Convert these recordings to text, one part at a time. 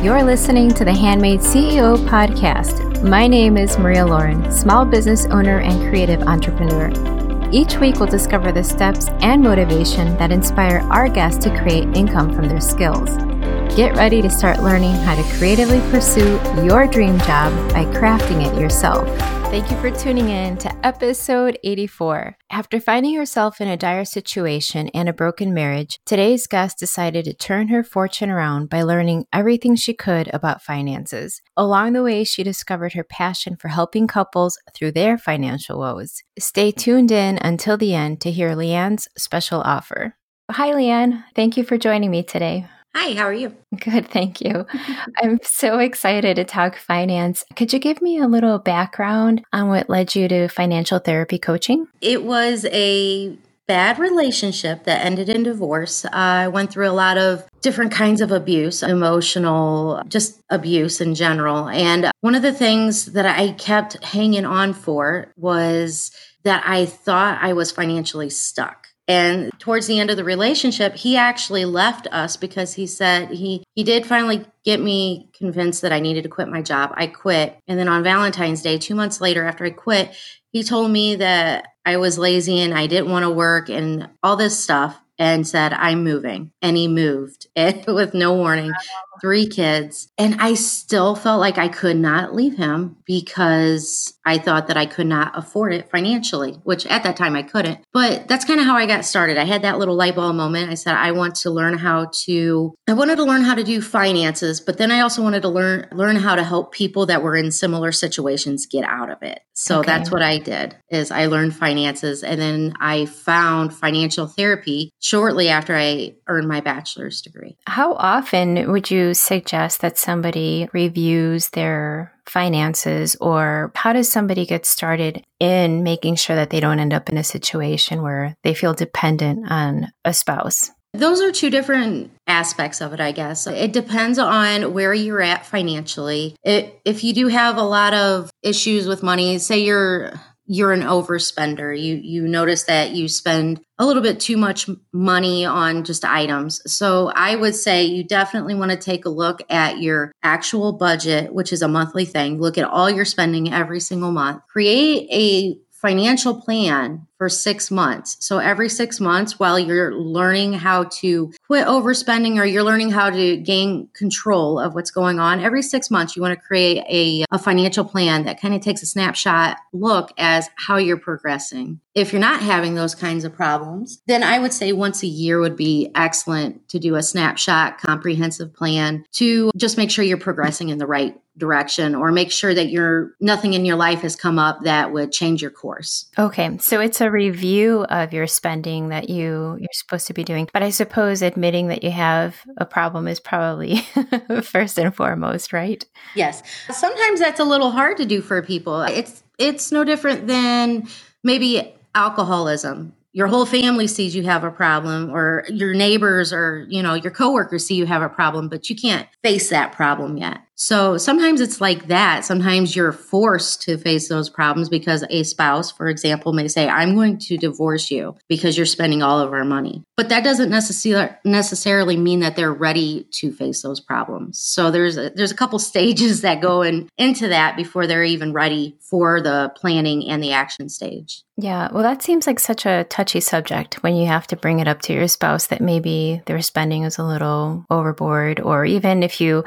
You're listening to the Handmade CEO podcast. My name is Maria Lauren, small business owner and creative entrepreneur. Each week, we'll discover the steps and motivation that inspire our guests to create income from their skills. Get ready to start learning how to creatively pursue your dream job by crafting it yourself. Thank you for tuning in to episode 84. After finding herself in a dire situation and a broken marriage, today's guest decided to turn her fortune around by learning everything she could about finances. Along the way, she discovered her passion for helping couples through their financial woes. Stay tuned in until the end to hear Leanne's special offer. Hi, Leanne. Thank you for joining me today. Hi, how are you? Good, thank you. I'm so excited to talk finance. Could you give me a little background on what led you to financial therapy coaching? It was a bad relationship that ended in divorce. I went through a lot of different kinds of abuse, emotional, just abuse in general. And one of the things that I kept hanging on for was that I thought I was financially stuck. And towards the end of the relationship, he actually left us because he said he he did finally get me convinced that I needed to quit my job. I quit. And then on Valentine's Day, 2 months later after I quit, he told me that I was lazy and I didn't want to work and all this stuff and said, I'm moving. And he moved and with no warning, three kids. And I still felt like I could not leave him because I thought that I could not afford it financially, which at that time I couldn't. But that's kind of how I got started. I had that little light bulb moment. I said, I want to learn how to, I wanted to learn how to do finances, but then I also wanted to learn, learn how to help people that were in similar situations get out of it. So okay. that's what I did is I learned finances and then I found financial therapy shortly after I earned my bachelor's degree. How often would you suggest that somebody reviews their finances or how does somebody get started in making sure that they don't end up in a situation where they feel dependent on a spouse? Those are two different aspects of it, I guess. It depends on where you're at financially. It, if you do have a lot of issues with money, say you're you're an overspender. You you notice that you spend a little bit too much money on just items. So I would say you definitely want to take a look at your actual budget, which is a monthly thing. Look at all your spending every single month. Create a financial plan for six months. So every six months, while you're learning how to quit overspending or you're learning how to gain control of what's going on, every six months, you want to create a, a financial plan that kind of takes a snapshot look as how you're progressing. If you're not having those kinds of problems, then I would say once a year would be excellent to do a snapshot comprehensive plan to just make sure you're progressing in the right direction or make sure that you're nothing in your life has come up that would change your course. Okay. So it's a review of your spending that you you're supposed to be doing. But I suppose admitting that you have a problem is probably first and foremost, right? Yes. Sometimes that's a little hard to do for people. It's it's no different than maybe alcoholism your whole family sees you have a problem or your neighbors or you know your coworkers see you have a problem but you can't face that problem yet so sometimes it's like that. Sometimes you're forced to face those problems because a spouse, for example, may say, I'm going to divorce you because you're spending all of our money. But that doesn't necessarily necessarily mean that they're ready to face those problems. So there's a, there's a couple stages that go in, into that before they're even ready for the planning and the action stage. Yeah, well, that seems like such a touchy subject when you have to bring it up to your spouse that maybe their spending is a little overboard, or even if you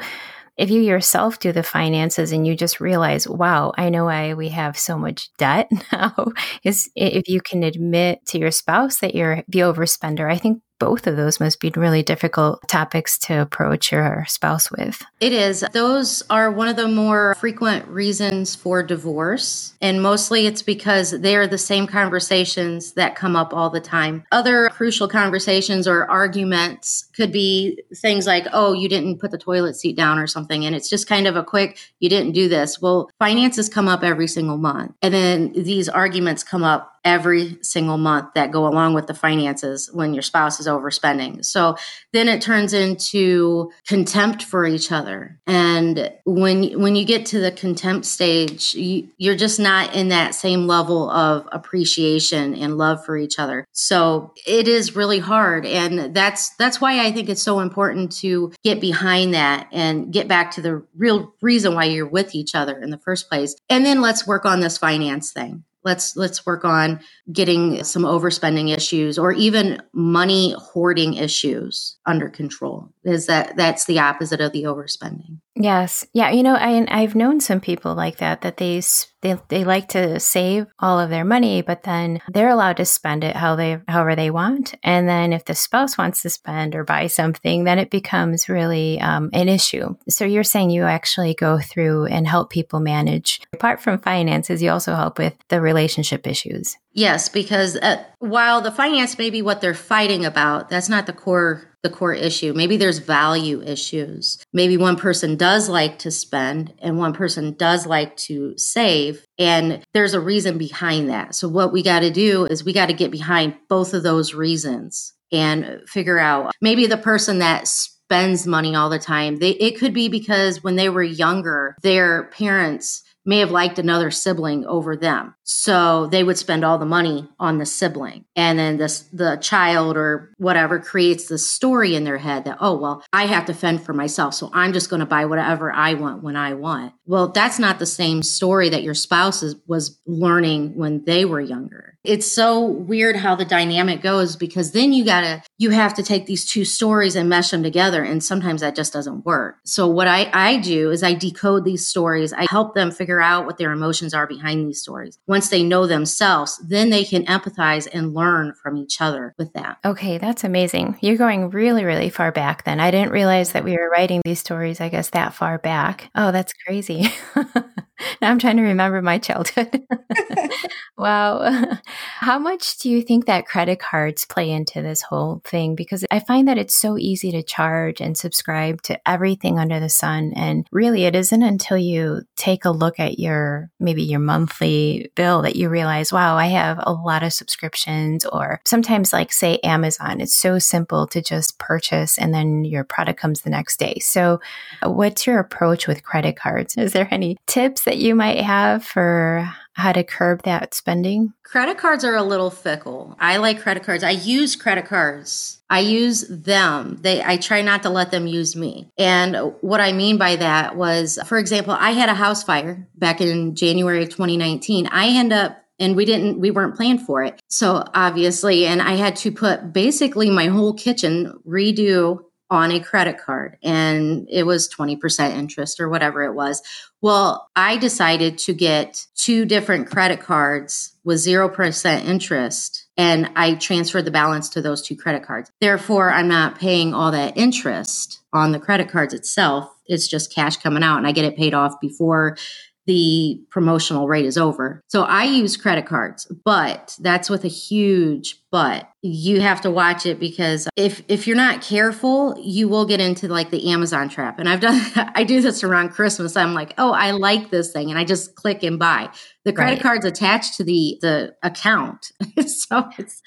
if you yourself do the finances and you just realize, wow, I know why we have so much debt now, is if you can admit to your spouse that you're the overspender, I think both of those must be really difficult topics to approach your spouse with. It is. Those are one of the more frequent reasons for divorce. And mostly it's because they are the same conversations that come up all the time. Other crucial conversations or arguments could be things like, oh, you didn't put the toilet seat down or something. And it's just kind of a quick, you didn't do this. Well, finances come up every single month. And then these arguments come up every single month that go along with the finances when your spouse is overspending. So then it turns into contempt for each other. And when when you get to the contempt stage, you, you're just not in that same level of appreciation and love for each other. So it is really hard and that's that's why I think it's so important to get behind that and get back to the real reason why you're with each other in the first place. And then let's work on this finance thing let's let's work on getting some overspending issues or even money hoarding issues under control. Is that that's the opposite of the overspending yes. Yeah you know i i've known some people like that that they they, they like to save all of their money but then they're allowed to spend it how they however they want and then if the spouse wants to spend or buy something then it becomes really um, an issue. So you're saying you actually go through and help people manage. Apart from finances you also help with the relationship issues. Yes because uh, while the finance may be what they're fighting about that's not the core the core issue. Maybe there's value issues. Maybe one person does like to spend and one person does like to save. And there's a reason behind that. So, what we got to do is we got to get behind both of those reasons and figure out maybe the person that spends money all the time, they, it could be because when they were younger, their parents may have liked another sibling over them. So they would spend all the money on the sibling. And then this the child or whatever creates the story in their head that, oh, well, I have to fend for myself. So I'm just going to buy whatever I want when I want. Well, that's not the same story that your spouse is, was learning when they were younger. It's so weird how the dynamic goes because then you gotta, you have to take these two stories and mesh them together. And sometimes that just doesn't work. So what I, I do is I decode these stories. I help them figure out what their emotions are behind these stories. Once they know themselves, then they can empathize and learn from each other with that. Okay, that's amazing. You're going really, really far back then. I didn't realize that we were writing these stories, I guess, that far back. Oh, that's crazy. I'm trying to remember my childhood. wow. How much do you think that credit cards play into this whole thing? Because I find that it's so easy to charge and subscribe to everything under the sun. And really, it isn't until you take a look at your maybe your monthly bill that you realize, wow, I have a lot of subscriptions. Or sometimes, like, say, Amazon, it's so simple to just purchase and then your product comes the next day. So, uh, what's your approach with credit cards? Is there any tips that you might have for how to curb that spending? Credit cards are a little fickle. I like credit cards. I use credit cards. I use them. They I try not to let them use me. And what I mean by that was for example, I had a house fire back in January of 2019. I end up and we didn't we weren't planned for it. So obviously and I had to put basically my whole kitchen redo on a credit card and it was 20% interest or whatever it was. Well, I decided to get two different credit cards with 0% interest and I transferred the balance to those two credit cards. Therefore, I'm not paying all that interest on the credit cards itself. It's just cash coming out and I get it paid off before the promotional rate is over. So I use credit cards, but that's with a huge but you have to watch it because if if you're not careful you will get into like the amazon trap. And i've done i do this around christmas. I'm like oh i like this thing and i just click and buy. The credit right. card's attached to the the account. So it's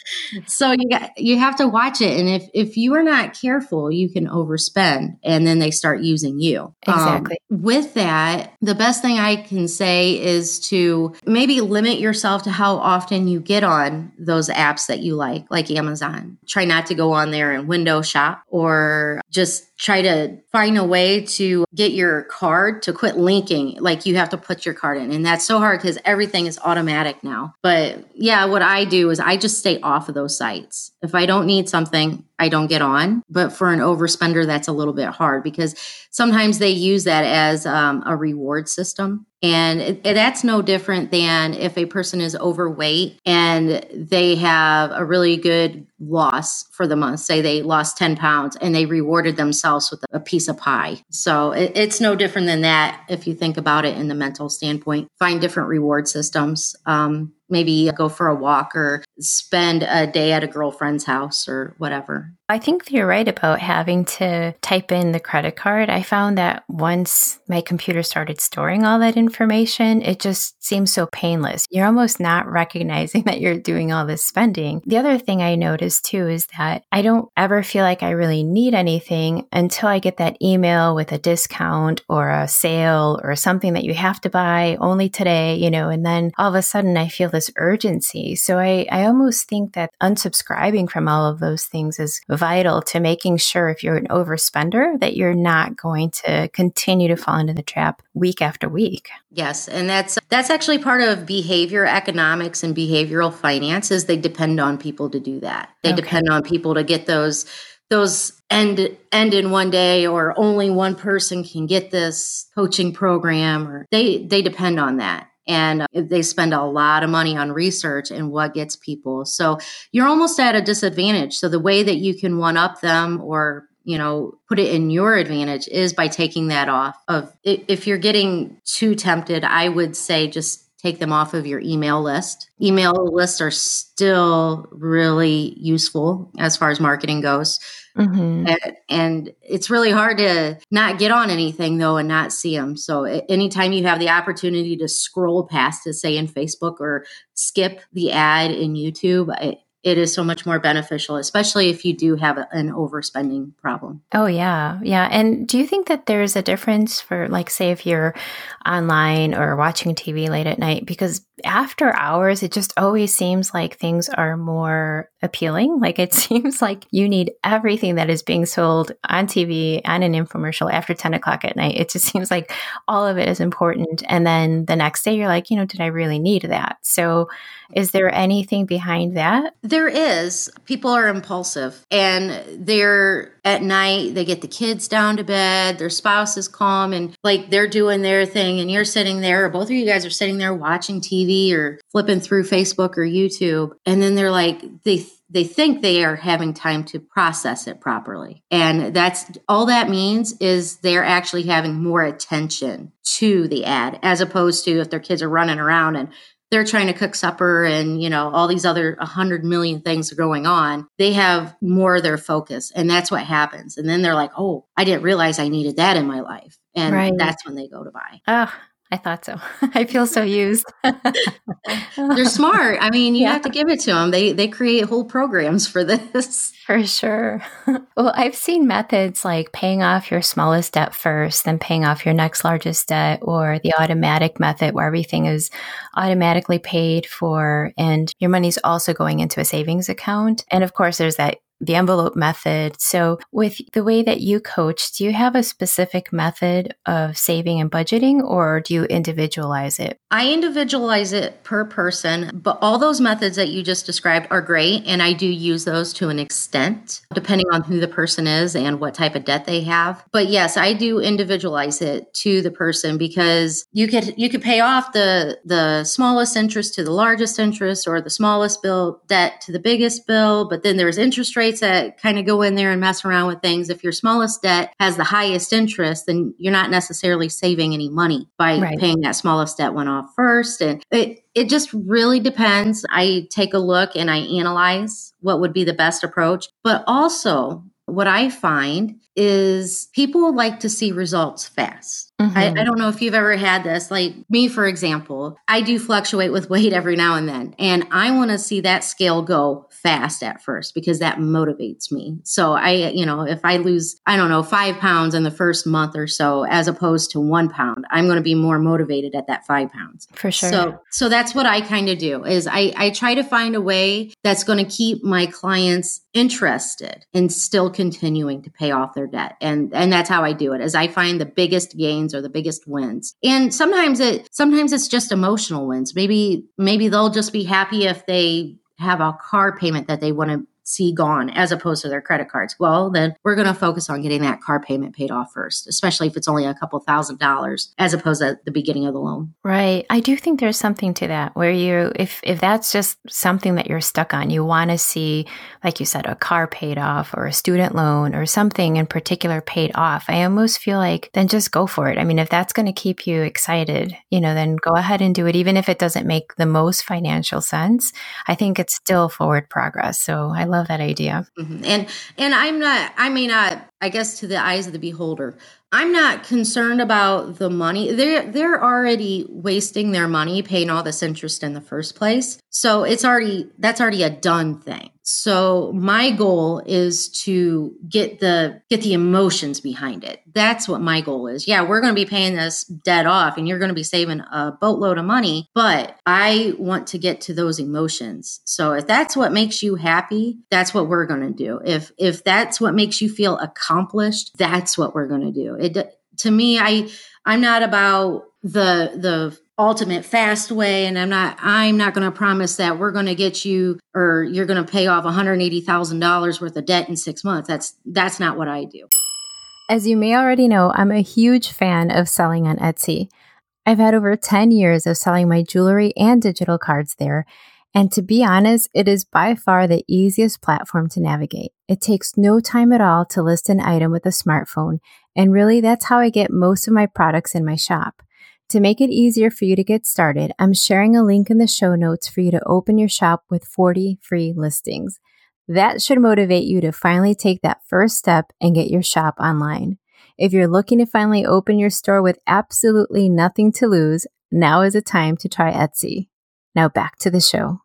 so you got you have to watch it. And if if you are not careful you can overspend and then they start using you. Um, exactly. um, with that the best thing i can say is to maybe limit yourself to how often you get on those apps that you like, like Amazon. Try not to go on there and window shop or just try to find a way to get your card to quit linking. Like you have to put your card in. And that's so hard because everything is automatic now. But yeah, what I do is I just stay off of those sites. If I don't need something, I don't get on. But for an overspender, that's a little bit hard because sometimes they use that as um, a reward system. And it, it, that's no different than if a person is overweight and they have a really good loss for the month. Say they lost 10 pounds and they rewarded themselves with a piece of pie. So it, it's no different than that if you think about it in the mental standpoint. Find different reward systems. Um, maybe go for a walk or spend a day at a girlfriend's house or whatever. I think you're right about having to type in the credit card. I found that once my computer started storing all that information, it just seems so painless. You're almost not recognizing that you're doing all this spending. The other thing I noticed too is that I don't ever feel like I really need anything until I get that email with a discount or a sale or something that you have to buy only today, you know, and then all of a sudden I feel this urgency. So I, I almost think that unsubscribing from all of those things is vital to making sure if you're an overspender that you're not going to continue to fall into the trap week after week. Yes, and that's that's actually part of behavior economics and behavioral finance is they depend on people to do that. They okay. depend on people to get those those end end in one day or only one person can get this coaching program or they they depend on that and uh, they spend a lot of money on research and what gets people. So you're almost at a disadvantage. So the way that you can one up them or you know put it in your advantage is by taking that off of if you're getting too tempted i would say just take them off of your email list email lists are still really useful as far as marketing goes Mm-hmm. And, and, it's really hard to not get on anything though and not see them. So anytime you have the opportunity to scroll past it, say in Facebook or skip the ad in YouTube, it, it is so much more beneficial, especially if you do have an overspending problem. Oh, yeah. Yeah. And do you think that there's a difference for, like, say, if you're online or watching TV late at night? Because after hours, it just always seems like things are more appealing. Like it seems like you need everything that is being sold on TV and an infomercial after 10 o'clock at night. It just seems like all of it is important. And then the next day, you're like, you know, did I really need that? So, is there anything behind that? There is. People are impulsive and they're at night, they get the kids down to bed, their spouse is calm, and like they're doing their thing, and you're sitting there, or both of you guys are sitting there watching TV or flipping through Facebook or YouTube. And then they're like, they they think they are having time to process it properly. And that's all that means is they're actually having more attention to the ad as opposed to if their kids are running around and they're trying to cook supper and you know all these other 100 million things are going on they have more of their focus and that's what happens and then they're like oh i didn't realize i needed that in my life and right. that's when they go to buy oh I thought so. I feel so used. They're smart. I mean, you yeah. have to give it to them. They they create whole programs for this. For sure. well, I've seen methods like paying off your smallest debt first, then paying off your next largest debt, or the automatic method where everything is automatically paid for and your money's also going into a savings account. And of course, there's that the envelope method. So, with the way that you coach, do you have a specific method of saving and budgeting, or do you individualize it? I individualize it per person, but all those methods that you just described are great. And I do use those to an extent, depending on who the person is and what type of debt they have. But yes, I do individualize it to the person because you could you could pay off the the smallest interest to the largest interest or the smallest bill debt to the biggest bill, but then there's interest that kind of go in there and mess around with things. If your smallest debt has the highest interest, then you're not necessarily saving any money by right. paying that smallest debt one off first. And it, it just really depends. I take a look and I analyze what would be the best approach. But also, what I find is people like to see results fast. Mm-hmm. I, I, don't know if you've ever had this. Like me, for example, I do fluctuate with weight every now and then, and I want to see that scale go fast at first because that motivates me. So I, you know, if I lose, I don't know, five pounds in the first month or so, as opposed to one pound, I'm going to be more motivated at that five pounds. For sure. So, so that's what I kind of do is I, I try to find a way that's going to keep my clients interested in still continuing to pay off their debt. And, and that's how I do it is I find the biggest gains or the biggest wins. And sometimes it, sometimes it's just emotional wins. Maybe, maybe they'll just be happy if they have a car payment that they want to see gone as opposed to their credit cards. Well, then we're going to focus on getting that car payment paid off first, especially if it's only a couple thousand dollars as opposed to the beginning of the loan. Right. I do think there's something to that where you if if that's just something that you're stuck on, you want to see like you said a car paid off or a student loan or something in particular paid off. I almost feel like then just go for it. I mean, if that's going to keep you excited, you know, then go ahead and do it even if it doesn't make the most financial sense. I think it's still forward progress. So I love that idea. Mm-hmm. And and I'm not I may not I guess to the eyes of the beholder. I'm not concerned about the money. They're they're already wasting their money paying all this interest in the first place. So it's already that's already a done thing. So my goal is to get the get the emotions behind it. That's what my goal is. Yeah, we're going to be paying this debt off and you're going to be saving a boatload of money, but I want to get to those emotions. So if that's what makes you happy, that's what we're going to do. If if that's what makes you feel accomplished, that's what we're going to do. It to me I I'm not about the the ultimate fast way and i'm not i'm not going to promise that we're going to get you or you're going to pay off $180000 worth of debt in six months. That's that's not what i do. As you may already know i'm a huge fan of selling on etsy. I've had over 10 years of selling my jewelry and digital cards there and to be honest, it is by far the easiest platform to navigate. It takes no time at all to list an item with a smartphone, and really that's how I get most of my products in my shop. To make it easier for you to get started, I'm sharing a link in the show notes for you to open your shop with 40 free listings. That should motivate you to finally take that first step and get your shop online. If you're looking to finally open your store with absolutely nothing to lose, now is the time to try Etsy. Now back to the show.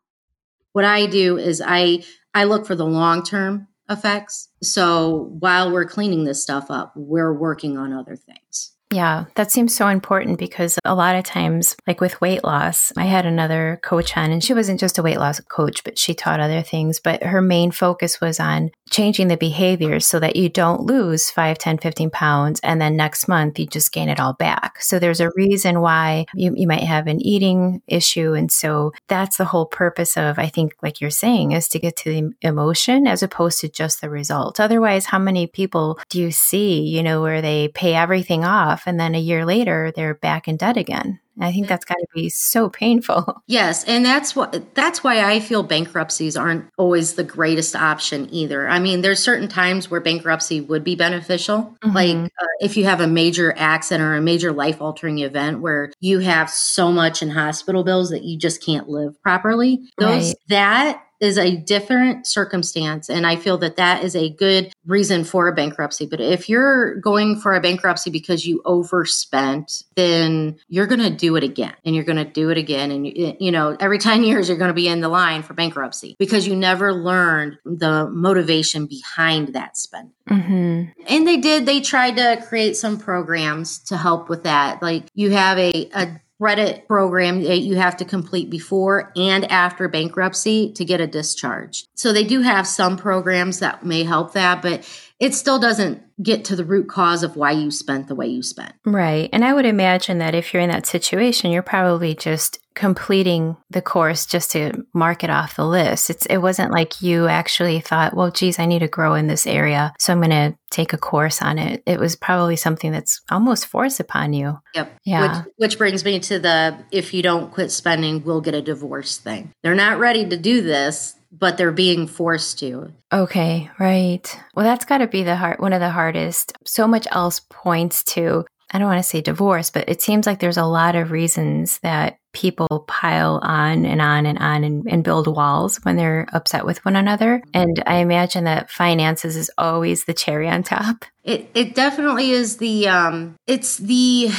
What I do is I I look for the long-term effects. So while we're cleaning this stuff up, we're working on other things. Yeah, that seems so important because a lot of times, like with weight loss, I had another coach on, and she wasn't just a weight loss coach, but she taught other things. But her main focus was on changing the behaviors so that you don't lose 5, 10, 15 pounds. And then next month, you just gain it all back. So there's a reason why you, you might have an eating issue. And so that's the whole purpose of, I think, like you're saying, is to get to the emotion as opposed to just the result. Otherwise, how many people do you see, you know, where they pay everything off? And then a year later they're back in debt again. I think that's got to be so painful. Yes, and that's what that's why I feel bankruptcies aren't always the greatest option either. I mean, there's certain times where bankruptcy would be beneficial, mm-hmm. like uh, if you have a major accident or a major life altering event where you have so much in hospital bills that you just can't live properly. Those right. that is a different circumstance. And I feel that that is a good reason for a bankruptcy. But if you're going for a bankruptcy because you overspent, then you're going to do it again and you're going to do it again. And, you know, every 10 years, you're going to be in the line for bankruptcy because you never learned the motivation behind that spend. Mm-hmm. And they did, they tried to create some programs to help with that. Like you have a, a credit program that you have to complete before and after bankruptcy to get a discharge. So they do have some programs that may help that, but it still doesn't get to the root cause of why you spent the way you spent. Right. And I would imagine that if you're in that situation, you're probably just completing the course just to mark it off the list. It's it wasn't like you actually thought, well, geez, I need to grow in this area, so I'm going to take a course on it. It was probably something that's almost forced upon you. Yep. Yeah. Which, which brings me to the if you don't quit spending, we'll get a divorce thing. They're not ready to do this but they're being forced to. Okay, right. Well, that's got to be the hard one of the hardest. So much else points to I don't want to say divorce, but it seems like there's a lot of reasons that people pile on and on and on and, and, build walls when they're upset with one another. And I imagine that finances is always the cherry on top. It it definitely is the um it's the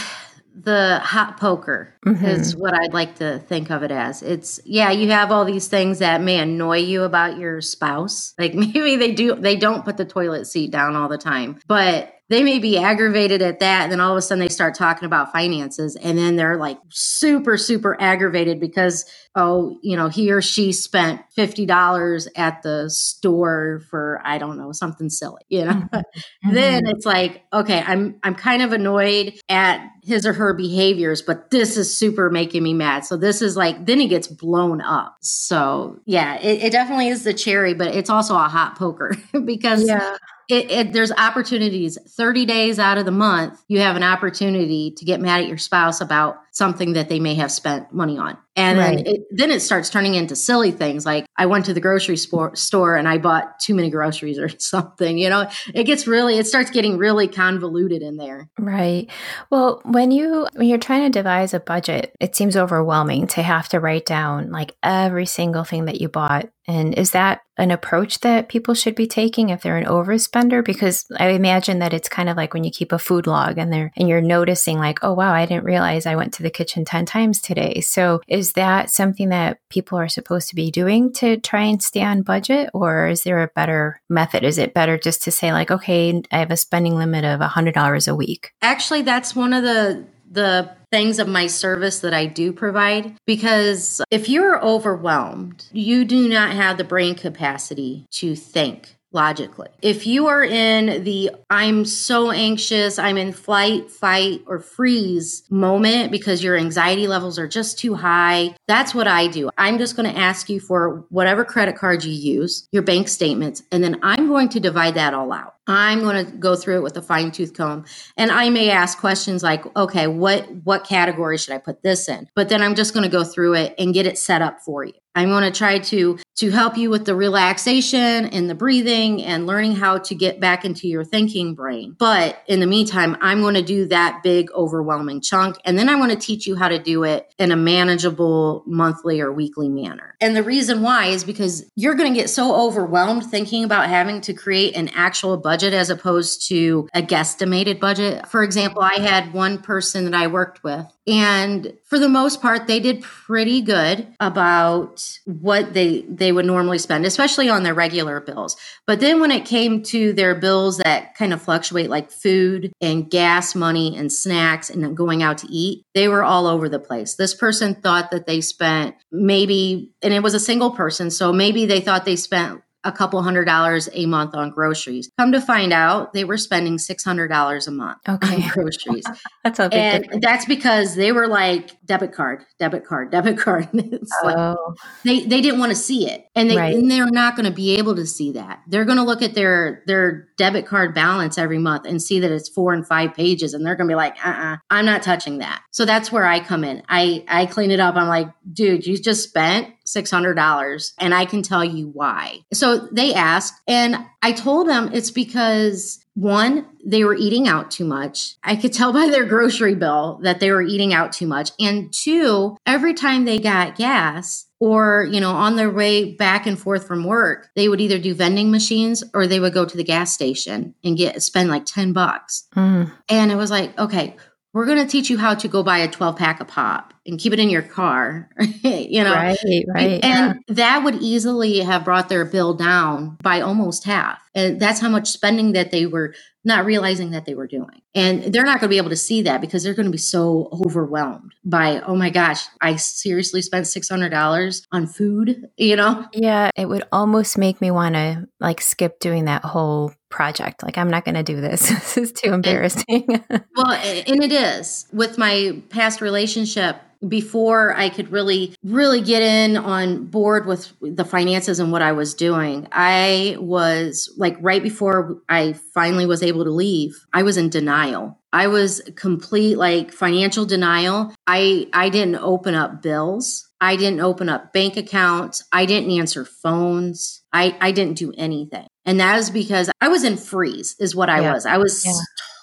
the hot poker mm-hmm. is what I'd like to think of it as. It's yeah, you have all these things that may annoy you about your spouse. Like maybe they do they don't put the toilet seat down all the time, but they may be aggravated at that. And then all of a sudden they start talking about finances. And then they're like super, super aggravated because, oh, you know, he or she spent $50 at the store for, I don't know, something silly, you know? Mm-hmm. then it's like, okay, I'm, I'm kind of annoyed at his or her behaviors, but this is super making me mad. So this is like, then he gets blown up. So yeah, it, it definitely is the cherry, but it's also a hot poker because yeah it, it, there's opportunities. 30 days out of the month you have an opportunity to get mad at your spouse about something that they may have spent money on. And right. then, it, then it starts turning into silly things like i went to the grocery store, store and i bought too many groceries or something you know? It gets really it starts getting really convoluted in there. Right. Well when you when you're trying to devise a budget it seems overwhelming to have to write down like every single thing that you bought. And is that an approach that people should be taking if they're an overspender? Because I imagine that it's kind of like when you keep a food log and there and you're noticing like, oh wow, I didn't realize I went to the kitchen 10 times today. So is that something that people are supposed to be doing to try and stay on budget? Or is there a better method? Is it better just to say like, okay, I have a spending limit of $100 a week? Actually, that's one of the the things of my service that I do provide because if you're overwhelmed, you do not have the brain capacity to think logically. If you are in the I'm so anxious, I'm in flight, fight, or freeze moment because your anxiety levels are just too high, that's what I do. I'm just going to ask you for whatever credit card you use, your bank statements, and then I'm going to divide that all out. I'm going to go through it with a fine tooth comb and I may ask questions like, okay, what, what category should I put this in? But then I'm just going to go through it and get it set up for you. I'm going to try to to help you with the relaxation and the breathing and learning how to get back into your thinking brain. But in the meantime, I'm going to do that big overwhelming chunk and then I want to teach you how to do it in a manageable monthly or weekly manner. And the reason why is because you're going to get so overwhelmed thinking about having to create an actual budget as opposed to a guesstimated budget. For example, I had one person that I worked with and for the most part they did pretty good about what they they would normally spend especially on their regular bills but then when it came to their bills that kind of fluctuate like food and gas money and snacks and going out to eat they were all over the place this person thought that they spent maybe and it was a single person so maybe they thought they spent a couple hundred dollars a month on groceries. Come to find out, they were spending six hundred dollars a month okay. on groceries. that's a big and difference. that's because they were like debit card, debit card, debit card. oh. Like, they they didn't want to see it, and they right. and they're not going to be able to see that. They're going to look at their their debit card balance every month and see that it's four and five pages, and they're going to be like, uh, uh-uh, uh, i am not touching that. So that's where I come in. I I clean it up. I'm like, dude, you just spent $600 and I can tell you why. So they asked, and I told them it's because one, they were eating out too much. I could tell by their grocery bill that they were eating out too much. And two, every time they got gas, or you know on their way back and forth from work they would either do vending machines or they would go to the gas station and get spend like 10 bucks mm. and it was like okay we're going to teach you how to go buy a 12 pack of pop and keep it in your car, you know. Right, right. And yeah. that would easily have brought their bill down by almost half. And that's how much spending that they were not realizing that they were doing. And they're not going to be able to see that because they're going to be so overwhelmed by, oh my gosh, I seriously spent $600 on food, you know? Yeah, it would almost make me want to like skip doing that whole project. Like, I'm not going to do this. this is too embarrassing. well, and it is. With my past relationship, before I could really, really get in on board with the finances and what I was doing, I was like right before I finally was able to leave, I was in denial. I was complete like financial denial. I I didn't open up bills. I didn't open up bank accounts. I didn't answer phones. I I didn't do anything. And that is because I was in freeze is what I yeah. was. I was yeah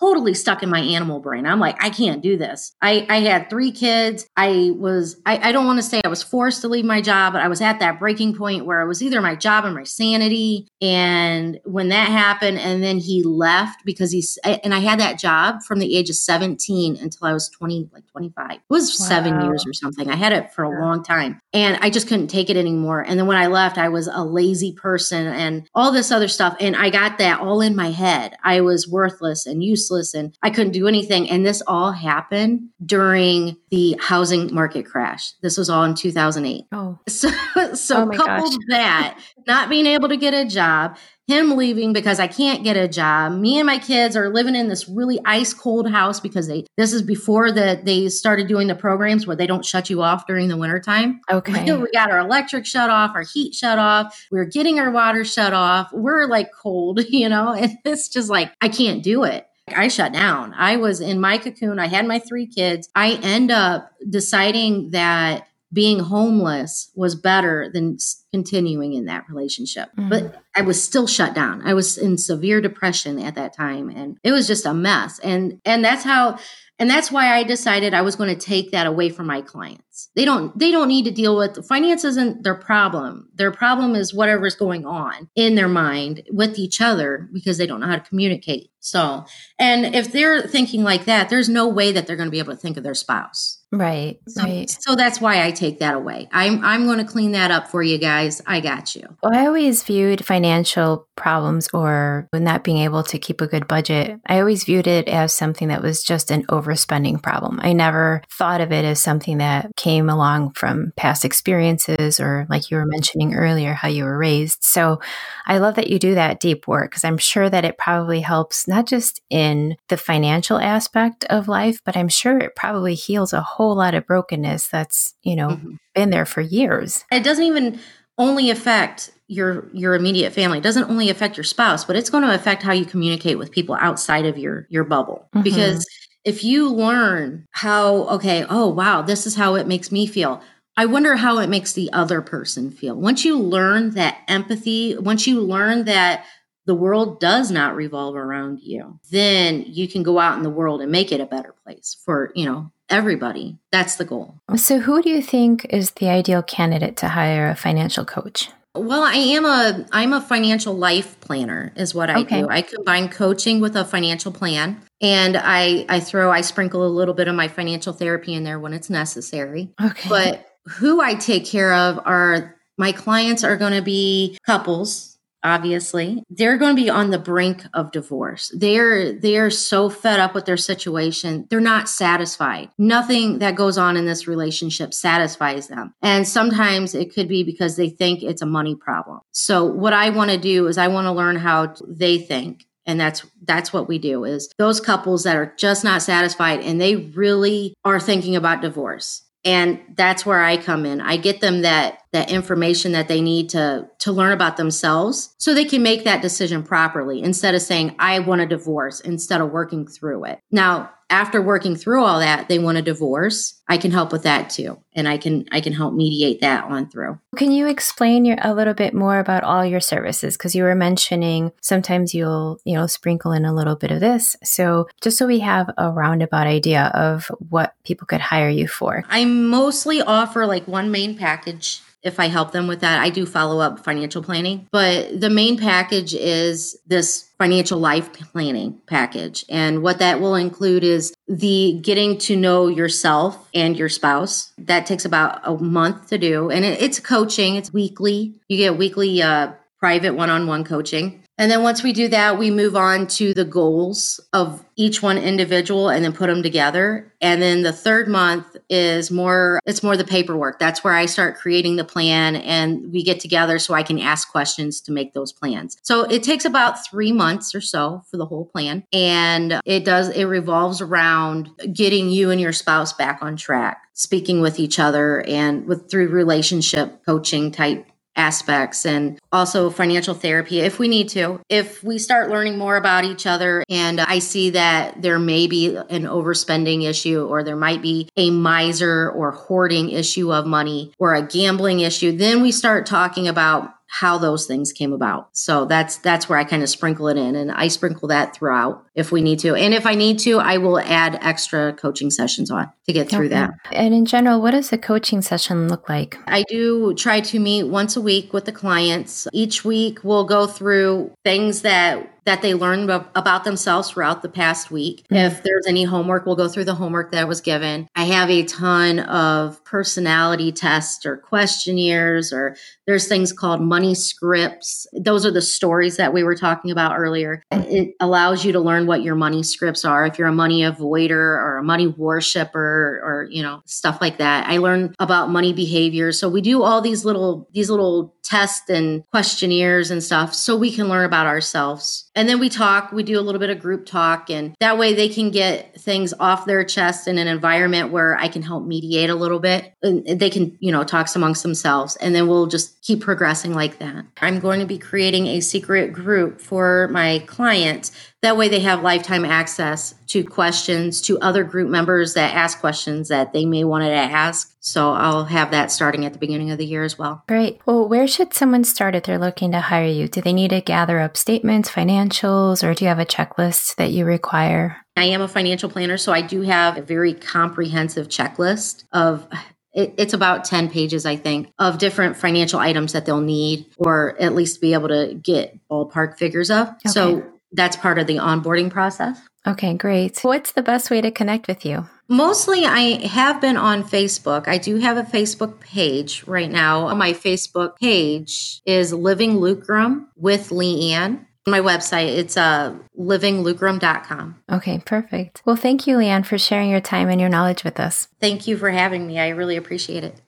totally stuck in my animal brain. I'm like, I can't do this. I, I had three kids. I was, I, I don't want to say I was forced to leave my job, but I was at that breaking point where it was either my job or my sanity. And when that happened, and then he left because he's, and I had that job from the age of 17 until I was 20, like 25. It was wow. seven years or something. I had it for a long time and I just couldn't take it anymore. And then when I left, I was a lazy person and all this other stuff. And I got that all in my head. I was worthless and useless and I couldn't do anything. And this all happened during the housing market crash. This was all in 2008. Oh, so, so oh couple that, not being able to get a job, him leaving because I can't get a job. Me and my kids are living in this really ice cold house because they this is before that they started doing the programs where they don't shut you off during the wintertime. Okay. We got our electric shut off, our heat shut off, we're getting our water shut off. We're like cold, you know, and it's just like I can't do it. I shut down. I was in my cocoon. I had my three kids. I end up deciding that being homeless was better than continuing in that relationship. Mm-hmm. But I was still shut down. I was in severe depression at that time and it was just a mess. And and that's how and that's why I decided I was going to take that away from my clients. They don't they don't need to deal with finance isn't their problem. Their problem is whatever's going on in their mind with each other because they don't know how to communicate. So, and if they're thinking like that, there's no way that they're going to be able to think of their spouse. Right, so, right. So that's why I take that away. I'm I'm going to clean that up for you guys. I got you. Well, I always viewed financial problems or not being able to keep a good budget. I always viewed it as something that was just an overspending problem. I never thought of it as something that came along from past experiences or like you were mentioning earlier how you were raised. So I love that you do that deep work because I'm sure that it probably helps not just in the financial aspect of life, but I'm sure it probably heals a whole lot of brokenness that's, you know, mm-hmm. been there for years. It doesn't even only affect your your immediate family. It doesn't only affect your spouse, but it's going to affect how you communicate with people outside of your your bubble. Mm-hmm. Because if you learn how okay, oh wow, this is how it makes me feel. I wonder how it makes the other person feel. Once you learn that empathy, once you learn that the world does not revolve around you, then you can go out in the world and make it a better place for, you know, everybody. That's the goal. So, who do you think is the ideal candidate to hire a financial coach? Well, I am a I'm a financial life planner is what I okay. do. I combine coaching with a financial plan and I I throw I sprinkle a little bit of my financial therapy in there when it's necessary. Okay. But who I take care of are my clients are going to be couples obviously they're going to be on the brink of divorce. They're they're so fed up with their situation they're not satisfied. Nothing that goes on in this relationship satisfies them. And sometimes it could be because they think it's a money problem. So what i want to do is i want to learn how they think and that's that's what we do is those couples that are just not satisfied and they really are thinking about divorce and that's where i come in. I get them that that information that they need to to learn about themselves so they can make that decision properly instead of saying i want a divorce instead of working through it. Now after working through all that they want a divorce i can help with that too. And i can i can help mediate that on through. Can you explain your, a little bit more about all your services? Because you were mentioning sometimes you'll you know sprinkle in a little bit of this. So just so we have a roundabout idea of what people could hire you for. I mostly offer like one main package if I help them with that. I do follow up financial planning, but the main package is this financial life planning package. And what that will include is the getting to know yourself and your spouse. That takes about a month to do. And it, it's coaching, it's weekly. You get weekly uh, private one on one coaching. And then once we do that, we move on to the goals of each one individual and then put them together. And then the third month is more, it's more the paperwork. That's where I start creating the plan and we get together so I can ask questions to make those plans. So it takes about three months or so for the whole plan. And it does, it revolves around getting you and your spouse back on track, speaking with each other and with through relationship coaching type aspects and also financial therapy if we need to. If we start learning more about each other and I see that there may be an overspending issue or there might be a miser or hoarding issue of money or a gambling issue, then we start talking about how those things came about. So that's that's where I kind of sprinkle it in and I sprinkle that throughout if we need to. And if I need to, I will add extra coaching sessions on to get through okay. that. And in general, what does a coaching session look like? I do try to meet once a week with the clients. Each week we'll go through things that that they learn about themselves throughout the past week. Mm-hmm. If there's any homework, we'll go through the homework that was given. I have a ton of personality tests or questionnaires, or there's things called money scripts. Those are the stories that we were talking about earlier. It allows you to learn what your money scripts are. If you're a money avoider or a money worshiper or, you know, stuff like that. I learn about money behavior. So we do all these little, these little tests and questionnaires and stuff so we can learn about ourselves. And then we talk, we do a little bit of group talk, and that way they can get things off their chest in an environment where I can help mediate a little bit. And they can, you know, talk amongst themselves. And then we'll just keep progressing like that. I'm going to be creating a secret group for my clients that way, they have lifetime access to questions to other group members that ask questions that they may want to ask. So I'll have that starting at the beginning of the year as well. Great. Well, where should someone start if they're looking to hire you? Do they need to gather up statements, financials, or do you have a checklist that you require? I am a financial planner, so I do have a very comprehensive checklist of it's about 10 pages, I think, of different financial items that they'll need or at least be able to get ballpark figures of. Okay. So that's part of the onboarding process. Okay, great. What's the best way to connect with you? Mostly, I have been on Facebook. I do have a Facebook page right now. My Facebook page is Living Lucrum with Leanne. My website, it's uh, livinglucrum.com. Okay, perfect. Well, thank you, Leanne, for sharing your time and your knowledge with us. Thank you for having me. I really appreciate it.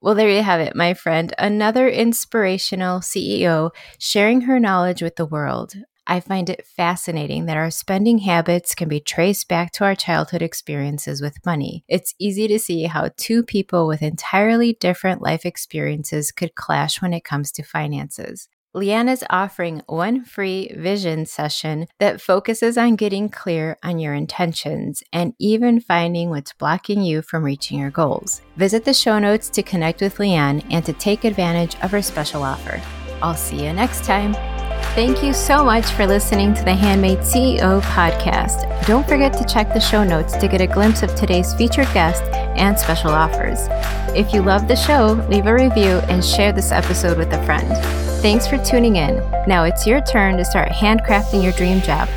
Well, there you have it, my friend. Another inspirational CEO sharing her knowledge with the world. I find it fascinating that our spending habits can be traced back to our childhood experiences with money. It's easy to see how two people with entirely different life experiences could clash when it comes to finances. Leanne is offering one free vision session that focuses on getting clear on your intentions and even finding what's blocking you from reaching your goals. Visit the show notes to connect with Leanne and to take advantage of her special offer. I'll see you next time. Thank you so much for listening to the Handmade CEO podcast. Don't forget to check the show notes to get a glimpse of today's featured guest and special offers. If you love the show, leave a review and share this episode with a friend. Thanks for tuning in. Now it's your turn to start handcrafting your dream job.